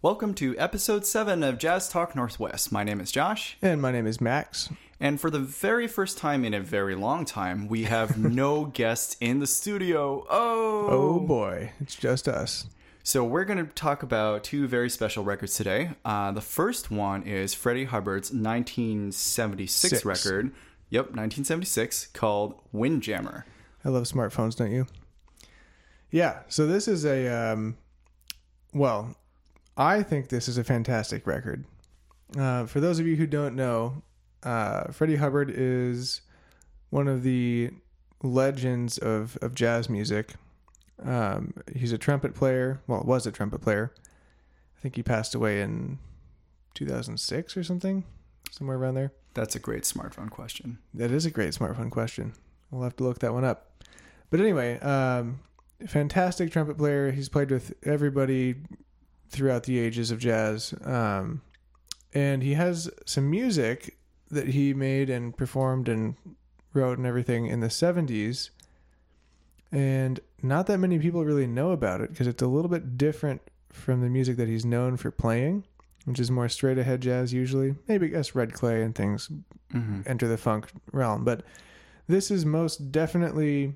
Welcome to episode 7 of Jazz Talk Northwest. My name is Josh, And my name is Max. and for the very first time in a very long time, we have no guests in the studio. Oh! Oh boy, it's just us. So we're going to talk about two very special records today. Uh, the first one is Freddie Hubbard's 1976 Six. record. Yep, 1976, called Windjammer. I love smartphones, don't you? Yeah, so this is a um well, I think this is a fantastic record. Uh, for those of you who don't know, uh, Freddie Hubbard is one of the legends of, of jazz music. Um, he's a trumpet player. Well, was a trumpet player. I think he passed away in 2006 or something, somewhere around there. That's a great smartphone question. That is a great smartphone question. We'll have to look that one up. But anyway, um, fantastic trumpet player. He's played with everybody throughout the ages of jazz. Um, and he has some music that he made and performed and wrote and everything in the 70s. And not that many people really know about it because it's a little bit different from the music that he's known for playing, which is more straight ahead jazz usually. Maybe I guess Red Clay and things hmm enter the funk realm. But this is most definitely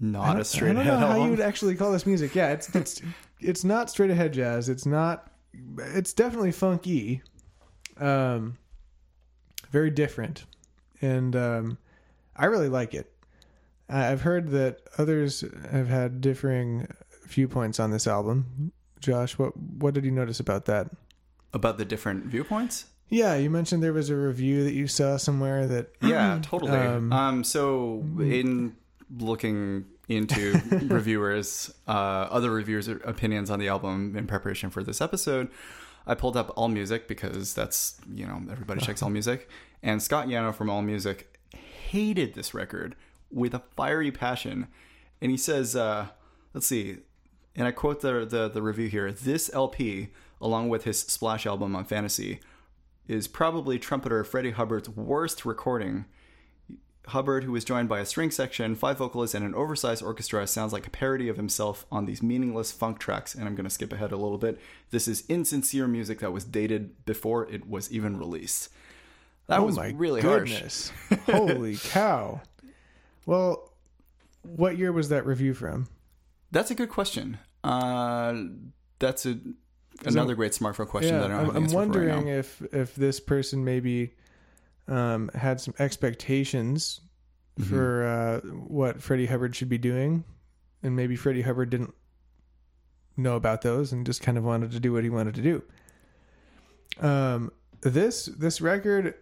Not a straight I don't know how you would actually call this music. Yeah, it's it's it's not straight ahead jazz. It's not. It's definitely funky. Um, very different, and um, I really like it. I've heard that others have had differing viewpoints on this album. Josh, what what did you notice about that? About the different viewpoints? Yeah, you mentioned there was a review that you saw somewhere that Yeah, totally. Um, Um, so in looking into reviewers, uh, other reviewers' opinions on the album in preparation for this episode, I pulled up All Music because that's you know everybody checks All Music, and Scott Yanow from All Music hated this record with a fiery passion, and he says, uh, let's see, and I quote the, the the review here: "This LP, along with his splash album on Fantasy." Is probably trumpeter Freddie Hubbard's worst recording. Hubbard, who was joined by a string section, five vocalists, and an oversized orchestra, sounds like a parody of himself on these meaningless funk tracks. And I'm going to skip ahead a little bit. This is insincere music that was dated before it was even released. That oh was really harsh. Holy cow. Well, what year was that review from? That's a good question. Uh, that's a another great smartphone question that I don't I'm, an I'm answer for right wondering now. if if this person maybe um, had some expectations Mm-hmm. for uh, what Freddie Hubbard should be doing, and maybe Freddie Hubbard didn't know about those and just kind of wanted to do what he wanted to do. Um, this this record,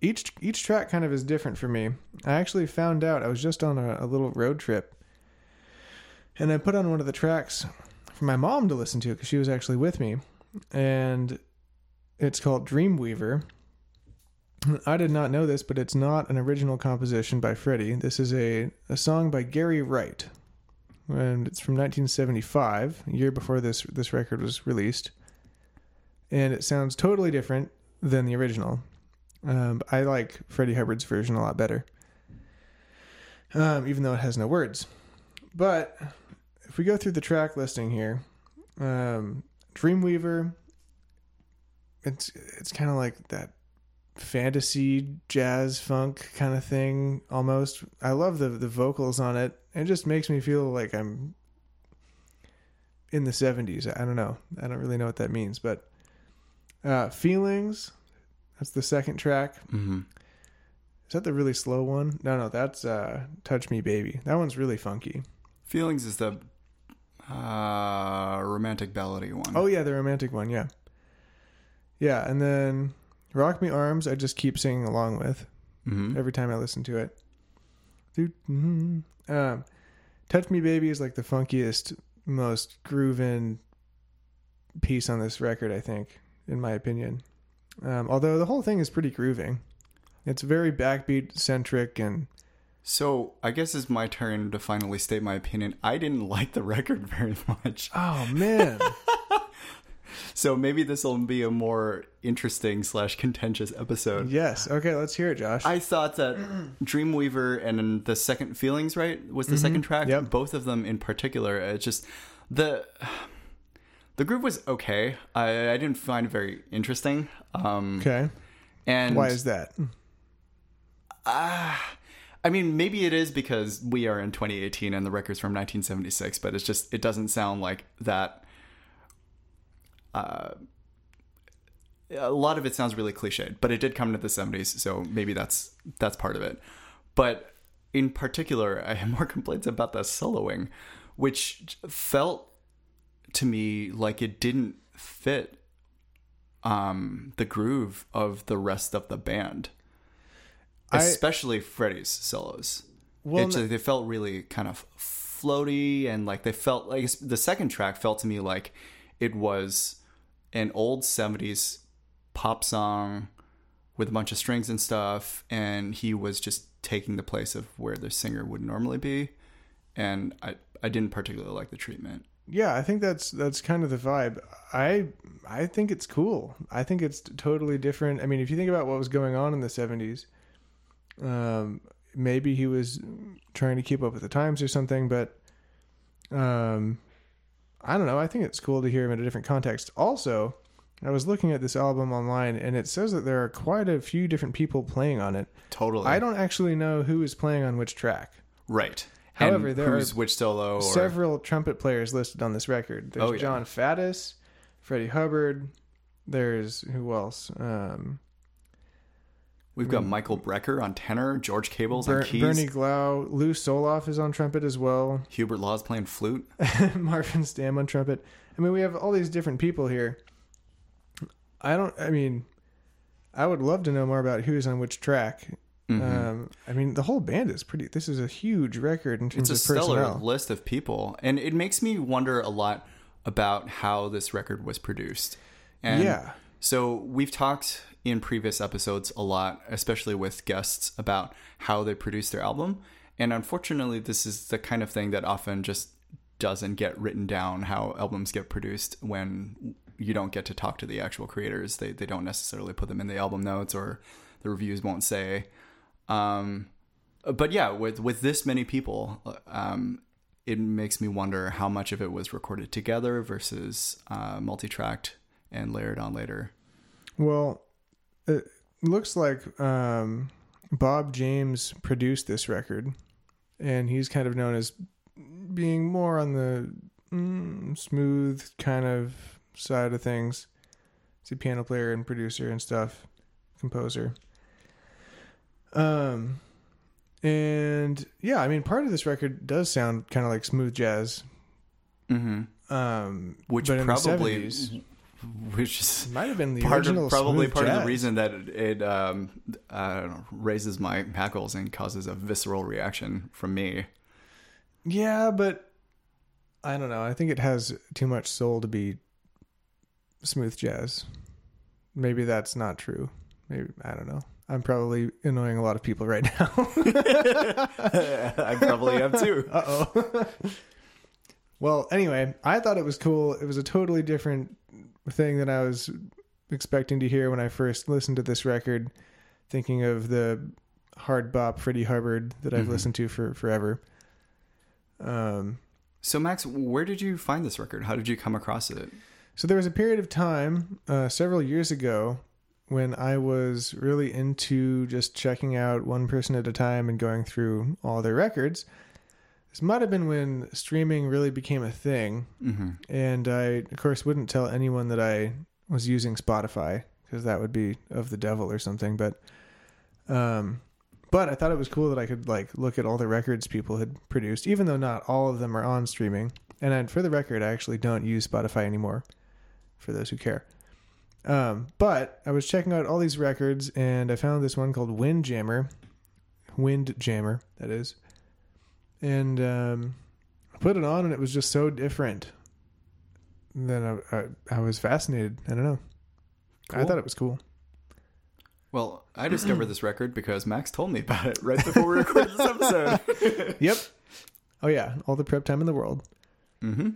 each each track kind of is different for me. I actually found out I was just on a, a little road trip, and I put on one of the tracks for my mom to listen to because she was actually with me, and it's called Dreamweaver. I did not know this, but it's not an original composition by Freddie. This is a, a song by Gary Wright, and it's from 1975, a year before this this record was released, and it sounds totally different than the original. Um, I like Freddie Hubbard's version a lot better, um, even though it has no words. But if we go through the track listing here, um, Dreamweaver, it's it's kind of like that fantasy jazz funk kind of thing almost. I love the the vocals on it. It just makes me feel like I'm in the 70s. I don't know. I don't really know what that means, but uh Feelings, that's the second track. hmm Is that the really slow one? No, no, that's uh Touch Me Baby. That one's really funky. Feelings is the uh, romantic ballady one. Oh yeah, the romantic one, yeah. Yeah, and then Rock Me Arms I just keep singing along with. hmm every time I listen to it. Mhm. Um, Touch Me Baby is like the funkiest, most grooving piece on this record, I think, in my opinion. Um, although the whole thing is pretty grooving. It's very backbeat centric and So I guess it's my turn to finally state my opinion. I didn't like the record very much. oh man, So maybe this will be a more interesting slash contentious episode. yes. Okay, let's hear it, Josh. I thought that Dreamweaver and the second feelings, right, was the second track. Yep. Both of them in particular. It's just the The groove was okay. I, I didn't find it very interesting. Um, Okay. and Why is that? Ah, I mean, maybe it is because we are in 2018 and the record's from 1976, but it's just it doesn't sound like that. Uh, a lot of it sounds really cliched, but it did come into the 70s, so maybe that's that's part of it. But in particular, I have more complaints about the soloing, which felt to me like it didn't fit um, the groove of the rest of the band I- especially Freddie's solos. Well, It they felt really kind of floaty and like they felt like the second track felt to me like it was an old 70s pop song with a bunch of strings and stuff and he was just taking the place of where the singer would normally be and I I didn't particularly like the treatment. Yeah, I think that's that's kind of the vibe. I I think it's cool. I think it's totally different. I mean, if you think about what was going on in the '70s, um, maybe he was trying to keep up with the times or something. But um, I don't know. I think it's cool to hear him in a different context. Also, I was looking at this album online, and it says that there are quite a few different people playing on it. Totally. I don't actually know who is playing on which track. right. However, and there who's are which solo or several trumpet players listed on this record. There's Oh, yeah. Jon Faddis, Freddie Hubbard. There's who else? Um, We've got Michael Brecker on tenor, George Cables on keys, Bernie Glow, Lou Soloff is on trumpet as well. Hubert Laws playing flute. Marvin Stamm on trumpet. I mean, we have all these different people here. I don't. I mean, I would love to know more about who's on which track. Mm-hmm. Um, I mean, the whole band is pretty. This is a huge record in terms It's a of stellar personnel. list of people, and it makes me wonder a lot about how this record was produced. And Yeah. So we've talked in previous episodes a lot, especially with guests, about how they produce their album. And unfortunately, this is the kind of thing that often just doesn't get written down how albums get produced when you don't get to talk to the actual creators. They, they don't necessarily put them in the album notes or the reviews won't say. Um, but yeah, with, with this many people, um, it makes me wonder how much of it was recorded together versus uh, multi-tracked and layered on later. Well, it looks like um, Bob James produced this record, and he's kind of known as being more on the mm, smooth kind of side of things. He's a piano player and producer and stuff, composer. Um, and yeah, I mean, part of this record does sound kind of like smooth jazz. Mm-hmm. Um, Which probably, 70s, which is might have been the part original of, probably part of the reason that it, it um, I don't know, raises my hackles and causes a visceral reaction from me. Yeah, but I don't know. I think it has too much soul to be smooth jazz. Maybe that's not true. Maybe I don't know. I'm probably annoying a lot of people right now. I probably am too. uh oh. well, anyway, I thought it was cool. It was a totally different thing that I was expecting to hear when I first listened to this record, thinking of the hard bop Freddie Hubbard that I've Mhm. listened to for forever. Um, So Max, where did you find this record? How did you come across it? So there was a period of time uh, several years ago when I was really into just checking out one person at a time and going through all their records. This might have been when streaming really became a thing, Mm-hmm. and I, of course, wouldn't tell anyone that I was using Spotify because that would be of the devil or something. But, um, but I thought it was cool that I could like look at all the records people had produced, even though not all of them are on streaming. And then for the record, I actually don't use Spotify anymore. For those who care. Um, but I was checking out all these records and I found this one called Windjammer. Windjammer, that is. And um, I put it on and it was just so different. And then I, I, I was fascinated. I don't know. I thought it was cool. Well, I discovered this record because Max told me about it right before we recorded this episode. Yep. Oh, yeah. All the prep time in the world. mm-hmm.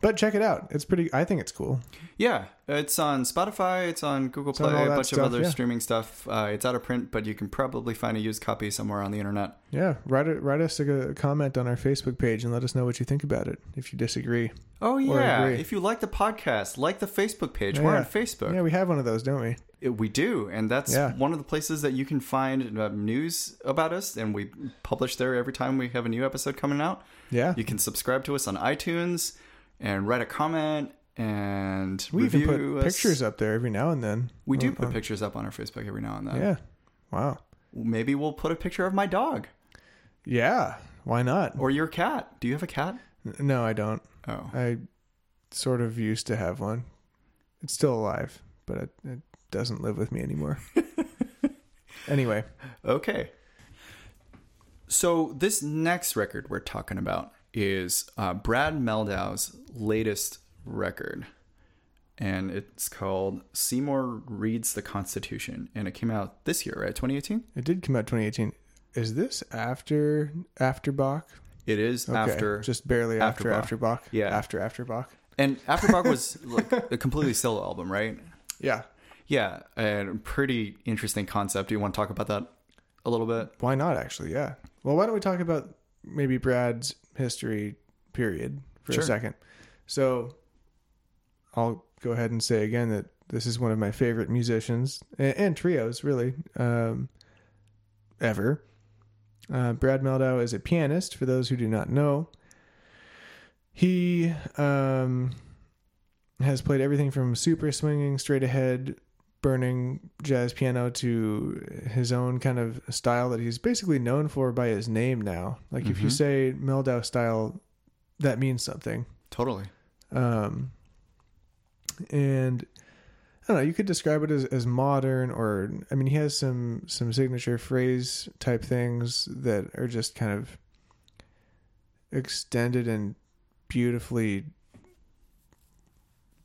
But check it out. It's pretty. I think it's cool. Yeah, it's on Spotify. It's on Google Play. A bunch stuff, of other yeah. streaming stuff. Uh, it's out of print, but you can probably find a used copy somewhere on the internet. Yeah, write it. Write us a comment on our Facebook page and let us know what you think about it. If you disagree, Oh yeah! If you like the podcast, like the Facebook page. We're Yeah. on Facebook. yeah, we have one of those, don't we? It- we do, and that's Yeah. one of the places that you can find uh, news about us, and we publish there every time we have a new episode coming out. Yeah, You can subscribe to us on iTunes and write a comment and we even put us. pictures up there every now and then. We do Uh, put uh, pictures up on our Facebook every now and then. Yeah. Wow. Maybe we'll put a picture of my dog Yeah. Why not? or your cat. Do you have a cat? No, I don't. Oh, I sort of used to have one. It's still alive, but it, it doesn't live with me anymore. anyway, okay. So this next record we're talking about is uh, Brad Mehldau's latest record, and it's called Seymour Reads the Constitution, and it came out this year, right? 2018. it did come out 2018. Is this after after Bach? It is Okay, after just barely after after Bach. after Bach. Yeah. after after Bach. And After Bach was like a completely solo album, right? Yeah. Yeah, and pretty interesting concept. Do you want to talk about that a little bit? Why not? Actually, yeah. Well, why don't we talk about maybe Brad's history period for Sure. a second? So, I'll go ahead and say again that this is one of my favorite musicians and, and trios, really, um, ever. Uh, Brad Mehldau is a pianist. For those who do not know, he um, has played everything from super swinging, straight ahead, burning jazz piano to his own kind of style that he's basically known for by his name now. Like if you Mhm. say Mehldau style, that means something. Totally. Um, and I don't know, you could describe it as, as modern or I mean he has some some signature phrase type things that are just kind of extended and beautifully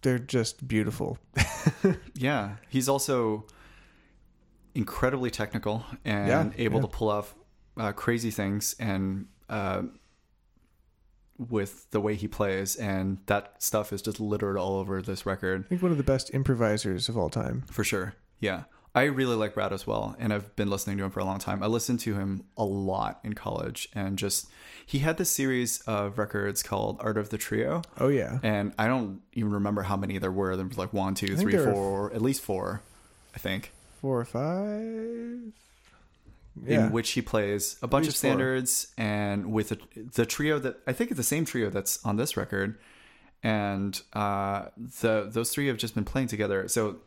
they're just beautiful. Yeah, he's also incredibly technical and Yeah, able yeah. to pull off uh, crazy things and uh, with the way he plays, and that stuff is just littered all over this record I think one of the best improvisers of all time. for sure. Yeah, I really like Brad as well, and I've been listening to him for a long time. I listened to him a lot in college, and just he had this series of records called Art of the Trio. Oh yeah. and I don't even remember how many there were. There was like one, two, three, four, at least four, I think, Four or five. Yeah. in which he plays a bunch of least four. standards and with a, the trio that I think it's the same trio that's on this record, and uh, the those three have just been playing together. So.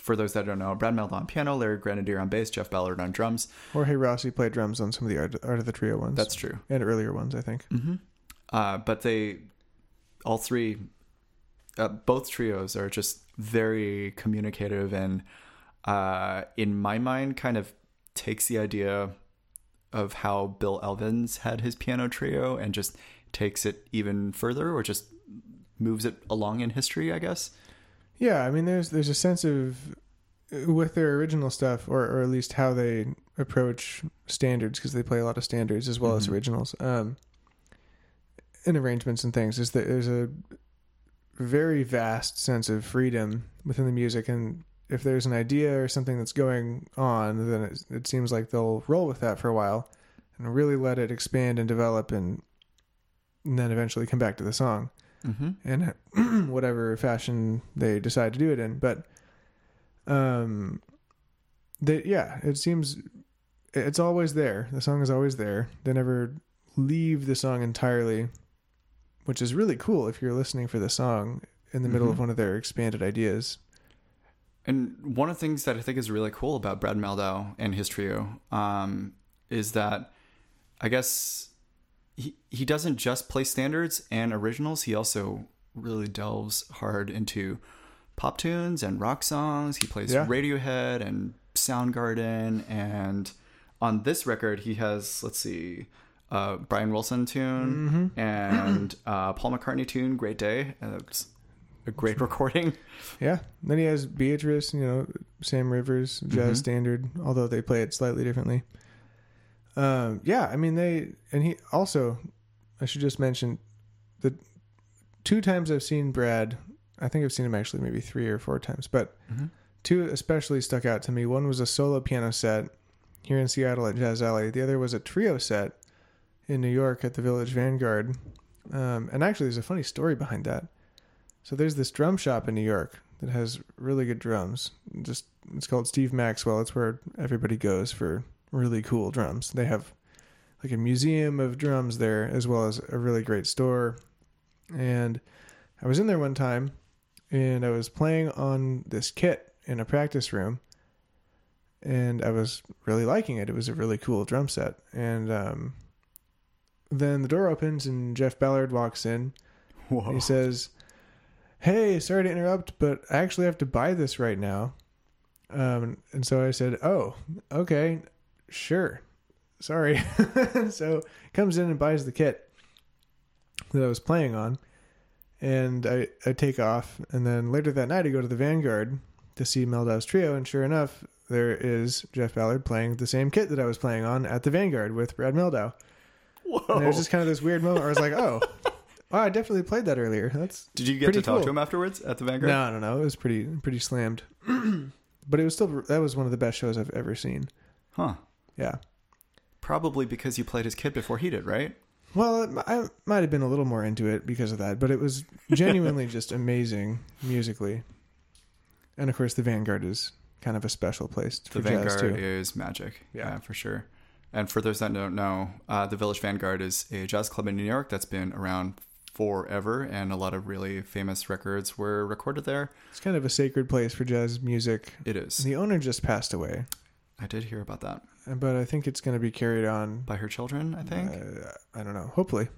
For those that don't know, Brad Mehldau on piano, Larry Grenadier on bass, Jeff Ballard on drums. Jorge Rossy played drums on some of the Art, Art of the Trio ones. That's true. and earlier ones, I think. Mm-hmm. Uh, but they, all three, uh, both trios are just very communicative and, uh, in my mind, kind of takes the idea of how Bill Evans had his piano trio and just takes it even further or just moves it along in history, I guess. Yeah, I mean, there's there's a sense of with their original stuff, or or at least how they approach standards, because they play a lot of standards as well as Mhm. originals, um, and arrangements and things. Is that there's a very vast sense of freedom within the music, and if there's an idea or something that's going on, then it, it seems like they'll roll with that for a while and really let it expand and develop, and, and then eventually come back to the song Mm-hmm. in whatever fashion they decide to do it in. But um, they yeah, it seems it's always there. The song is always there. They never leave the song entirely, which is really cool if you're listening for the song in the middle of Mhm. one of their expanded ideas. And one of the things that I think is really cool about Brad Mehldau and his trio um, is that I guess he he doesn't just play standards and originals. He also really delves hard into pop tunes and rock songs. He plays Yeah. Radiohead and Soundgarden, and on this record he has let's see, uh, Brian Wilson tune Mm-hmm. and uh, Paul McCartney tune, "Great Day." Uh, it's a great recording. Yeah. Then he has Beatrice, you know, Sam Rivers, jazz Mhm. standard, although they play it slightly differently. Um, yeah, I mean they and he also I should just mention the two times I've seen Brad. I think I've seen him actually maybe three or four times, but Mhm. two especially stuck out to me. One was a solo piano set here in Seattle at Jazz Alley. The other was a trio set in New York at the Village Vanguard. Um, and actually, there's a funny story behind that. So there's this drum shop in New York that has really good drums. Just it's called Steve Maxwell. It's where everybody goes for really cool drums. They have like a museum of drums there as well as a really great store. And I was in there one time and I was playing on this kit in a practice room and I was really liking it. It was a really cool drum set. And um, then the door opens and Jeff Ballard walks in. Whoa. He says, "Hey, sorry to interrupt, but I actually have to buy this right now." Um, and so I said, "Oh, okay, sure, sorry." so comes in and buys the kit that I was playing on, and I I take off, and then later that night I go to the Vanguard to see Mehldau's trio, and sure enough, there is Jeff Ballard playing the same kit that I was playing on at the Vanguard with Brad Mehldau. Whoa. And it was just kind of this weird moment where I was like, "Oh." Oh, I definitely played that earlier. That's Did you get to talk cool. to him afterwards at the Vanguard? no, no, no. It was pretty pretty slammed, but it was still that was one of the best shows I've ever seen. Huh. Yeah. Probably because you played his kid before he did, right? Well, it, I might have been a little more into it because of that, but it was genuinely just amazing musically. And of course, the Vanguard is kind of a special place The for jazz Vanguard too. is magic. Yeah. Yeah. for sure. And for those that don't know, uh, the Village Vanguard is a jazz club in New York that's been around forever, and a lot of really famous records were recorded there. It's kind of a sacred place for jazz music. It is. The owner just passed away, I did hear about that but I think it's going to be carried on. by her children. I think. Uh, I don't know. Hopefully,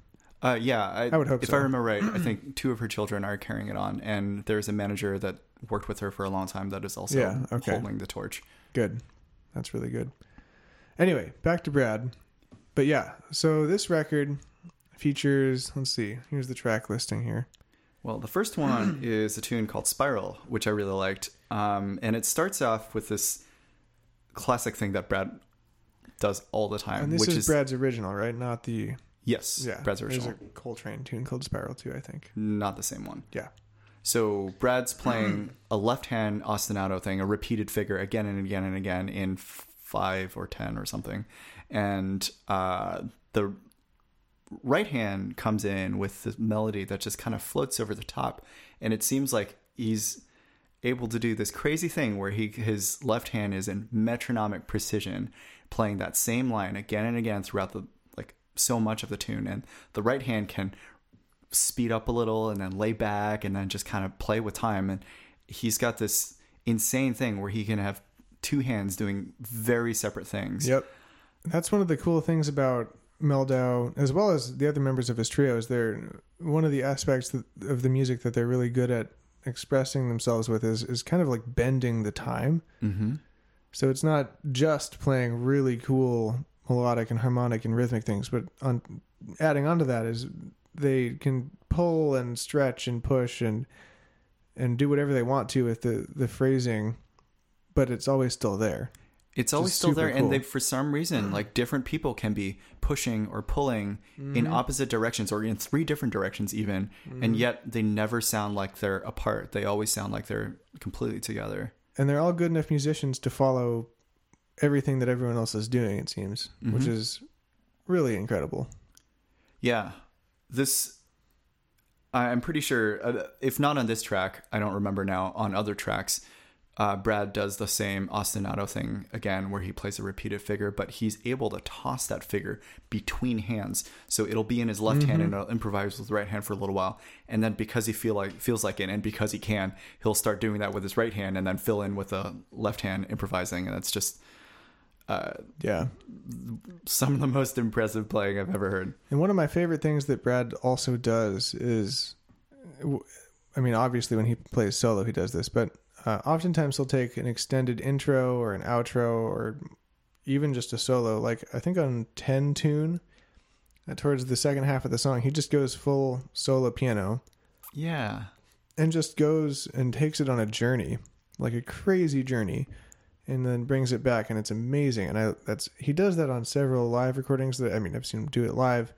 Uh, yeah, I, I would hope If so. I remember right, I think two of her children are carrying it on, and there's a manager that worked with her for a long time that is also Yeah, okay. holding the torch. Good. That's really good. Anyway, back to Brad. But yeah, so this record features, let's see, here's the track listing here. Well, the first one is a tune called Spiral, which I really liked. Um, and it starts off with this classic thing that Brad does all the time, And this which is, is Brad's original, right? Not the yes, yeah. Brad's There's original, a Coltrane tune called Spiral too, I think. not the same one. Yeah. So Brad's playing a left-hand ostinato thing, a repeated figure again and again and again in five or ten or something, and uh, the right hand comes in with the melody that just kind of floats over the top, and it seems like he's able to do this crazy thing where he his left hand is in metronomic precision, playing that same line again and again throughout the like so much of the tune, and the right hand can speed up a little and then lay back and then just kind of play with time. And he's got this insane thing where he can have two hands doing very separate things. Yep. That's one of the cool things about Mehldau, as well as the other members of his trio, is they're one of the aspects of the music that they're really good at expressing themselves with is is kind of like bending the time. mm-hmm. So it's not just playing really cool melodic and harmonic and rhythmic things, but on adding onto that is they can pull and stretch and push and and do whatever they want to with the the phrasing, but it's always still there. It's always still there super and they for some reason like different people can be pushing or pulling in opposite directions or in three different directions even and yet they never sound like they're apart they always sound like they're completely together And they're all good enough musicians to follow everything that everyone else is doing. It seems, which Mhm. is really incredible. Yeah, this I'm pretty sure. Uh, if not on this track, I don't remember now. On other tracks, uh, Brad does the same ostinato thing again, where he plays a repeated figure, but he's able to toss that figure between hands, so it'll be in his left hand and he'll improvise with the right hand for a little while, and then because he feel like feels like it, and because he can, he'll start doing that with his right hand, and then fill in with the left hand improvising, and it's just uh, Yeah. some of the most impressive playing I've ever heard. And one of my favorite things that Brad also does is, I mean, obviously when he plays solo, he does this, but uh, oftentimes he'll take an extended intro or an outro or even just a solo. Like I think on 10 tune, uh, towards the second half of the song, he just goes full solo piano Yeah. and just goes and takes it on a journey, like a crazy journey, and then brings it back, and it's amazing. And I that's he does that on several live recordings. That I mean, I've seen him do it live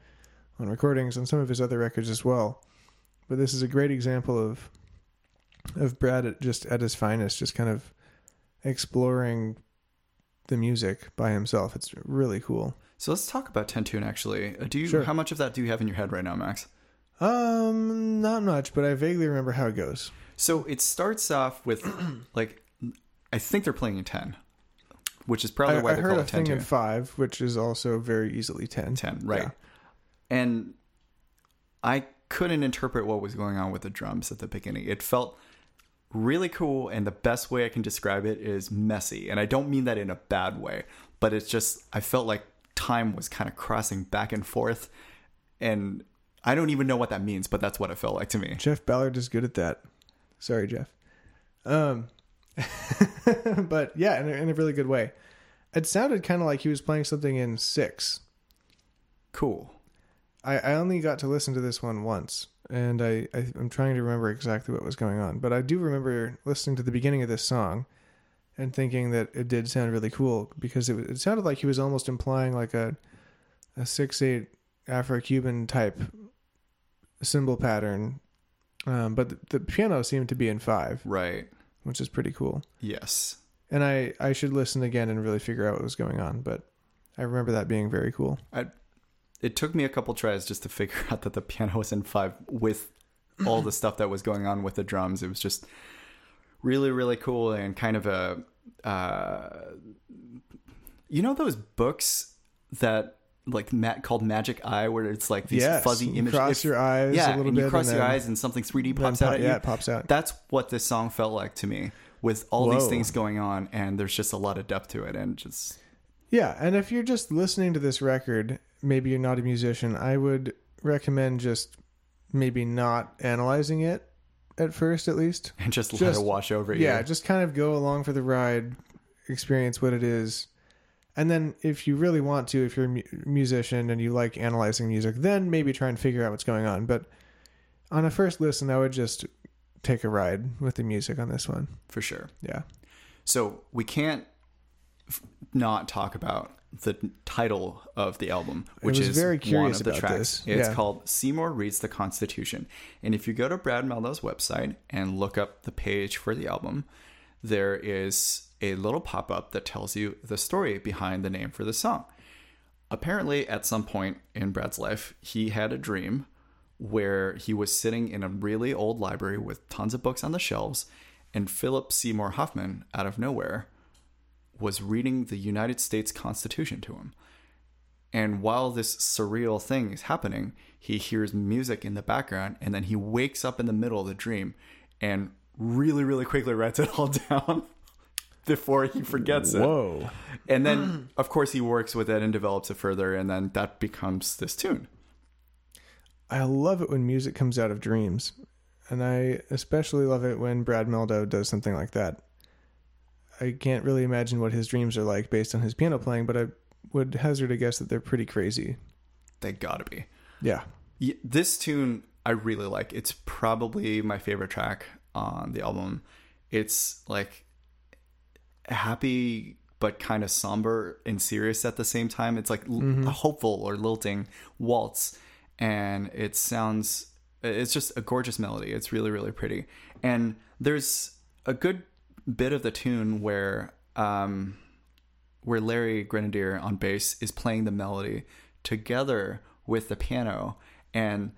on recordings on some of his other records as well. but this is a great example of of Brad at just at his finest, just kind of exploring the music by himself. It's really cool. So let's talk about Ten Tune. Actually, Uh, do you? Sure. How much of that do you have in your head right now, Max? Um, not much, but I vaguely remember how it goes. So it starts off with like I think they're playing in ten, which is probably I, why I they heard call a it ten thing in five, which is also very easily ten. Ten, right? Yeah. And I couldn't interpret what was going on with the drums at the beginning. It felt really cool, and the best way I can describe it is messy. And I don't mean that in a bad way, but it's just I felt like time was kind of crossing back and forth, and I don't even know what that means, but that's what it felt like to me. Jeff Ballard is good at that. Sorry, Jeff. Um, but yeah, in a, in a really good way. It sounded kind of like he was playing something in six. Cool. I, I only got to listen to this one once, and I, I I'm trying to remember exactly what was going on. But I do remember listening to the beginning of this song, and thinking that it did sound really cool because it it sounded like he was almost implying like a a six eight Afro Cuban type cymbal pattern, um, but the, the piano seemed to be in five, Right. which is pretty cool. Yes. And I I should listen again and really figure out what was going on, but I remember that being very cool. It took me a couple tries just to figure out that the piano was in five with all the stuff that was going on with the drums. It was just really, really cool and kind of a, uh, you know, those books that like Matt called Magic Eye, where it's like these Yes, fuzzy you images. cross your eyes yeah, a little and bit, you cross your eyes and something 3D Then pops pop- out at yeah, you. it pops out. That's what this song felt like to me, with all these things going on, and there's just a lot of depth to it, and just Yeah, and if you're just listening to this record, maybe you're not a musician, I would recommend just maybe not analyzing it at first at least. and just, let it wash over you. Yeah, just kind of go along for the ride, experience what it is. And then if you really want to, if you're a mu- musician and you like analyzing music, then maybe try and figure out what's going on. But on a first listen, I would just take a ride with the music on this one. for sure. Yeah. So we can't f- not talk about the title of the album, which is very one of the about tracks. this. It's Yeah. called Seymour Reads the Constitution. And if you go to Brad Mehldau's website and look up the page for the album, there is a little pop up that tells you the story behind the name for the song. Apparently, at some point in Brad's life, he had a dream where he was sitting in a really old library with tons of books on the shelves, and Philip Seymour Hoffman, out of nowhere, was reading the United States Constitution to him. And while this surreal thing is happening, he hears music in the background, and then he wakes up in the middle of the dream and really, really quickly writes it all down before he forgets it. Whoa. And then, mm. of course, he works with it and develops it further, and then that becomes this tune. I love it when music comes out of dreams. And I especially love it when Brad Mehldau does something like that. I can't really imagine what his dreams are like based on his piano playing, but I would hazard a guess that they're pretty crazy. They gotta be. Yeah. This tune I really like. It's probably my favorite track on the album. It's like happy but kind of somber and serious at the same time. It's like a mm-hmm. hopeful or lilting waltz, and it sounds. It's just a gorgeous melody. It's really really pretty, and there's a good bit of the tune where um, where Larry Grenadier on bass is playing the melody together with the piano, and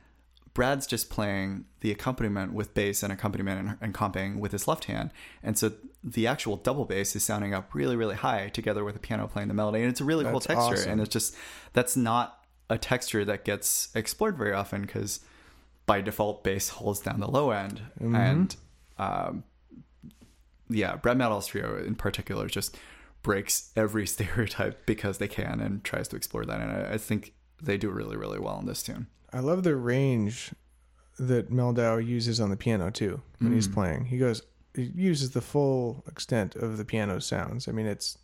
Brad's just playing the accompaniment with bass and accompaniment and, and comping with his left hand. And so the actual double bass is sounding up really, really high together with the piano playing the melody. And it's a really cool texture. awesome. And it's just, that's not a texture that gets explored very often because by default, bass holds down the low end. And um, yeah, Brad Mehldau's trio in particular just breaks every stereotype because they can and tries to explore that. And I, I think they do really, really well in this tune. I love the range that Mehldau uses on the piano too when he's mm. playing. He goes he uses the full extent of the piano sounds. I mean it's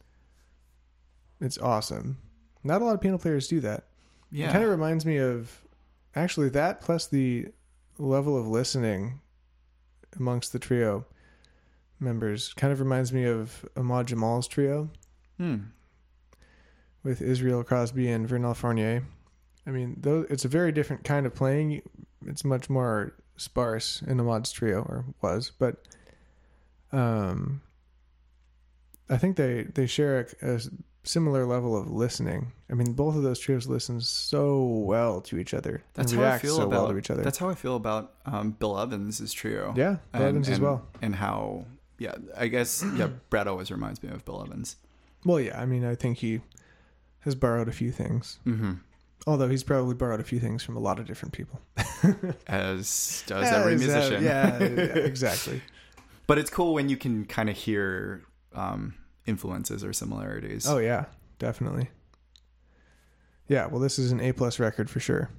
it's awesome. Not a lot of piano players do that. Yeah. It kind of reminds me of actually that plus the level of listening amongst the trio members kind of reminds me of Ahmad Jamal's trio Hmm. with Israel Crosby and Vernel Fournier. I mean, though it's a very different kind of playing, it's much more sparse in Ahmad's trio or was, but um, I think they they share a, a similar level of listening. I mean, both of those trios listen so well to each other. That's and how I feel so about well to each other. That's how I feel about um, Bill Evans' trio. yeah, Bill and, Evans as well. And how, yeah, I guess, yeah, Brad always reminds me of Bill Evans. Well, yeah, I mean, I think he has borrowed a few things. Mm-hmm. Although he's probably borrowed a few things from a lot of different people. As does every As, uh, musician. yeah, yeah, exactly. But it's cool when you can kind of hear um, influences or similarities. Oh yeah, definitely. Yeah, well, this is an A plus record for sure.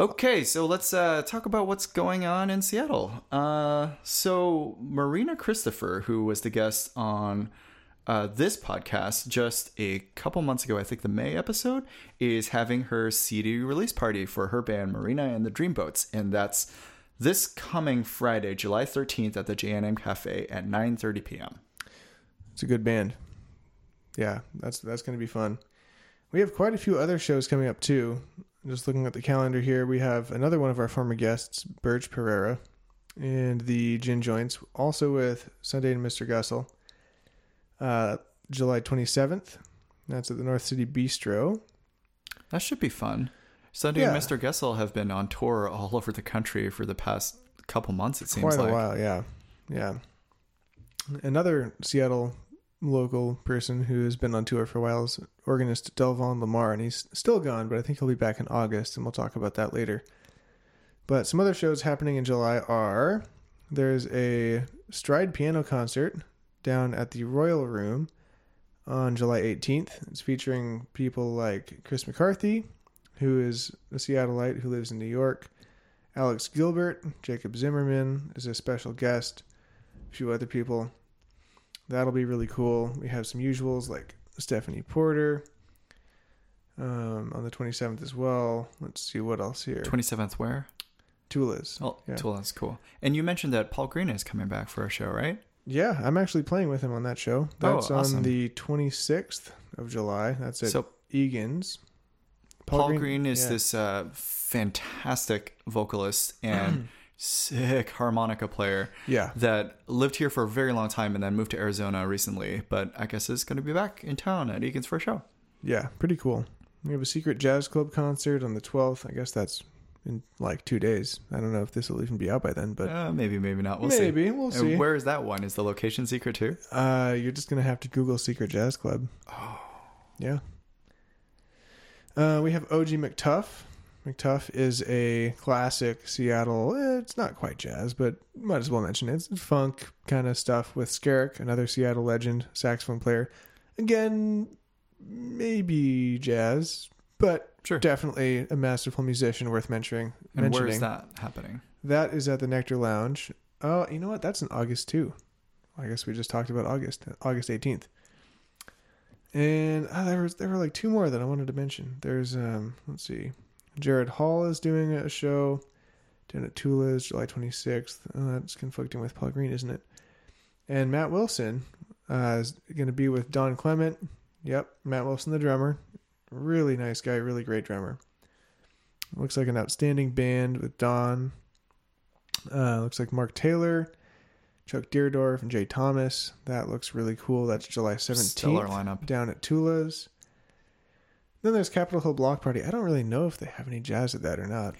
Okay, so let's uh, talk about what's going on in Seattle. Uh, so Marina Christopher, who was the guest on uh, this podcast just a couple months ago, I think the May episode, is having her CD release party for her band Marina and the Dreamboats, and that's this coming Friday, July thirteenth, at the J&M Cafe at nine thirty p.m. It's a good band. Yeah, that's that's going to be fun. We have quite a few other shows coming up too. Just looking at the calendar here, we have another one of our former guests, Birch Pereira, and the Gin Joints, also with Sundae and Mr. Goessl. Uh, July 27th. That's at the North City Bistro. That should be fun. Sundae and Mr. Goessl have been on tour all over the country for the past couple months. It seems Quite a while, yeah. Yeah. Another Seattle local person who has been on tour for a while is organist Delvon Lamarr, and he's still gone, but I think he'll be back in August, and we'll talk about that later. But some other shows happening in July are there's a Stride piano concert down at the Royal Room on July 18th. It's featuring people like Chris McCarthy, who is a Seattleite who lives in New York. Alex Gilbert, Jacob Zimmerman is a special guest, a few other people. That'll be really cool. We have some usuals like Stephanie Porter um, on the 27th as well. Let's see what else here. 27th where? Tula's. Oh, Yeah. cool. That's cool. And you mentioned that Paul Green is coming back for a show, right? Yeah, I'm actually playing with him on that show. Oh, That's awesome. on the 26th of July. That's at so Egan's. Paul, Green, is yeah. this uh, fantastic vocalist and sick harmonica player Yeah. that lived here for a very long time and then moved to Arizona recently. But I guess is going to be back in town at Egan's for a show. Yeah, pretty cool. We have a secret jazz club concert on the 12th. I guess that's in like two days. I don't know if this will even be out by then, but uh, maybe, maybe not. We'll see. maybe we'll And see. where is that one? Is the location secret too? Uh, you're just gonna have to Google Secret Jazz Club. Oh, Yeah. Uh, we have OG McTuff. McTuff is a classic Seattle. eh, It's not quite jazz, but might as well mention it. It's funk kind of stuff with Skerik, another Seattle legend saxophone player. Again, maybe jazz, but sure. definitely a masterful musician worth mentioning. and where mentioning. is that happening? That is at the Nectar Lounge. Oh, you know what? That's in August too. I guess we just talked about August, August eighteenth. And ah, there was there were like two more that I wanted to mention. There's um, let's see, Jared Hall is doing a show down at Tula's July twenty sixth. Oh, that's conflicting with Paul Green, isn't it? And Matt Wilson uh, is going to be with Dawn Clement. Yep, Matt Wilson, the drummer. Really nice guy, really great drummer. Looks like an outstanding band with Dawn. Uh, looks like Mark Taylor, Chuck Deardorf, and Jay Thomas. That looks really cool. That's July Stellar 17th lineup. down at Tula's. Then there's Capitol Hill Block Party. I don't really know if they have any jazz at that or not.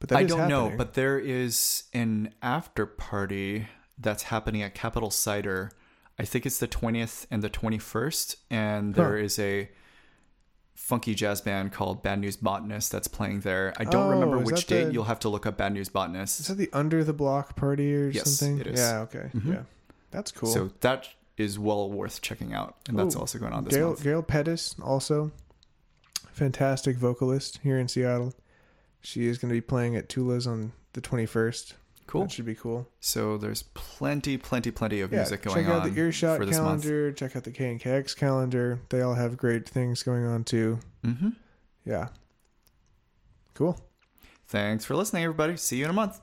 But that I don't know, but there is an after party that's happening at Capitol Cider. I think it's the 20th and the 21st, and there Huh. is a funky jazz band called Bad News Botanist that's playing there. I don't Oh, remember which date. the- You'll have to look up Bad News Botanist. is that the Under the Block Party or Yes, something? it is. Yeah. Okay. Mhm. Yeah. That's cool. So that is well worth checking out, and that's Ooh, also going on this Gail month. Gail Pettis also fantastic vocalist here in Seattle. She is going to be playing at Tula's on the 21st. Cool. That should be cool. So there's plenty, plenty, plenty of Yeah, music going on. check out on the Earshot this month. calendar. Check out the KNKX calendar. They all have great things going on too. hmm Yeah. Cool. Thanks for listening, everybody. See you in a month.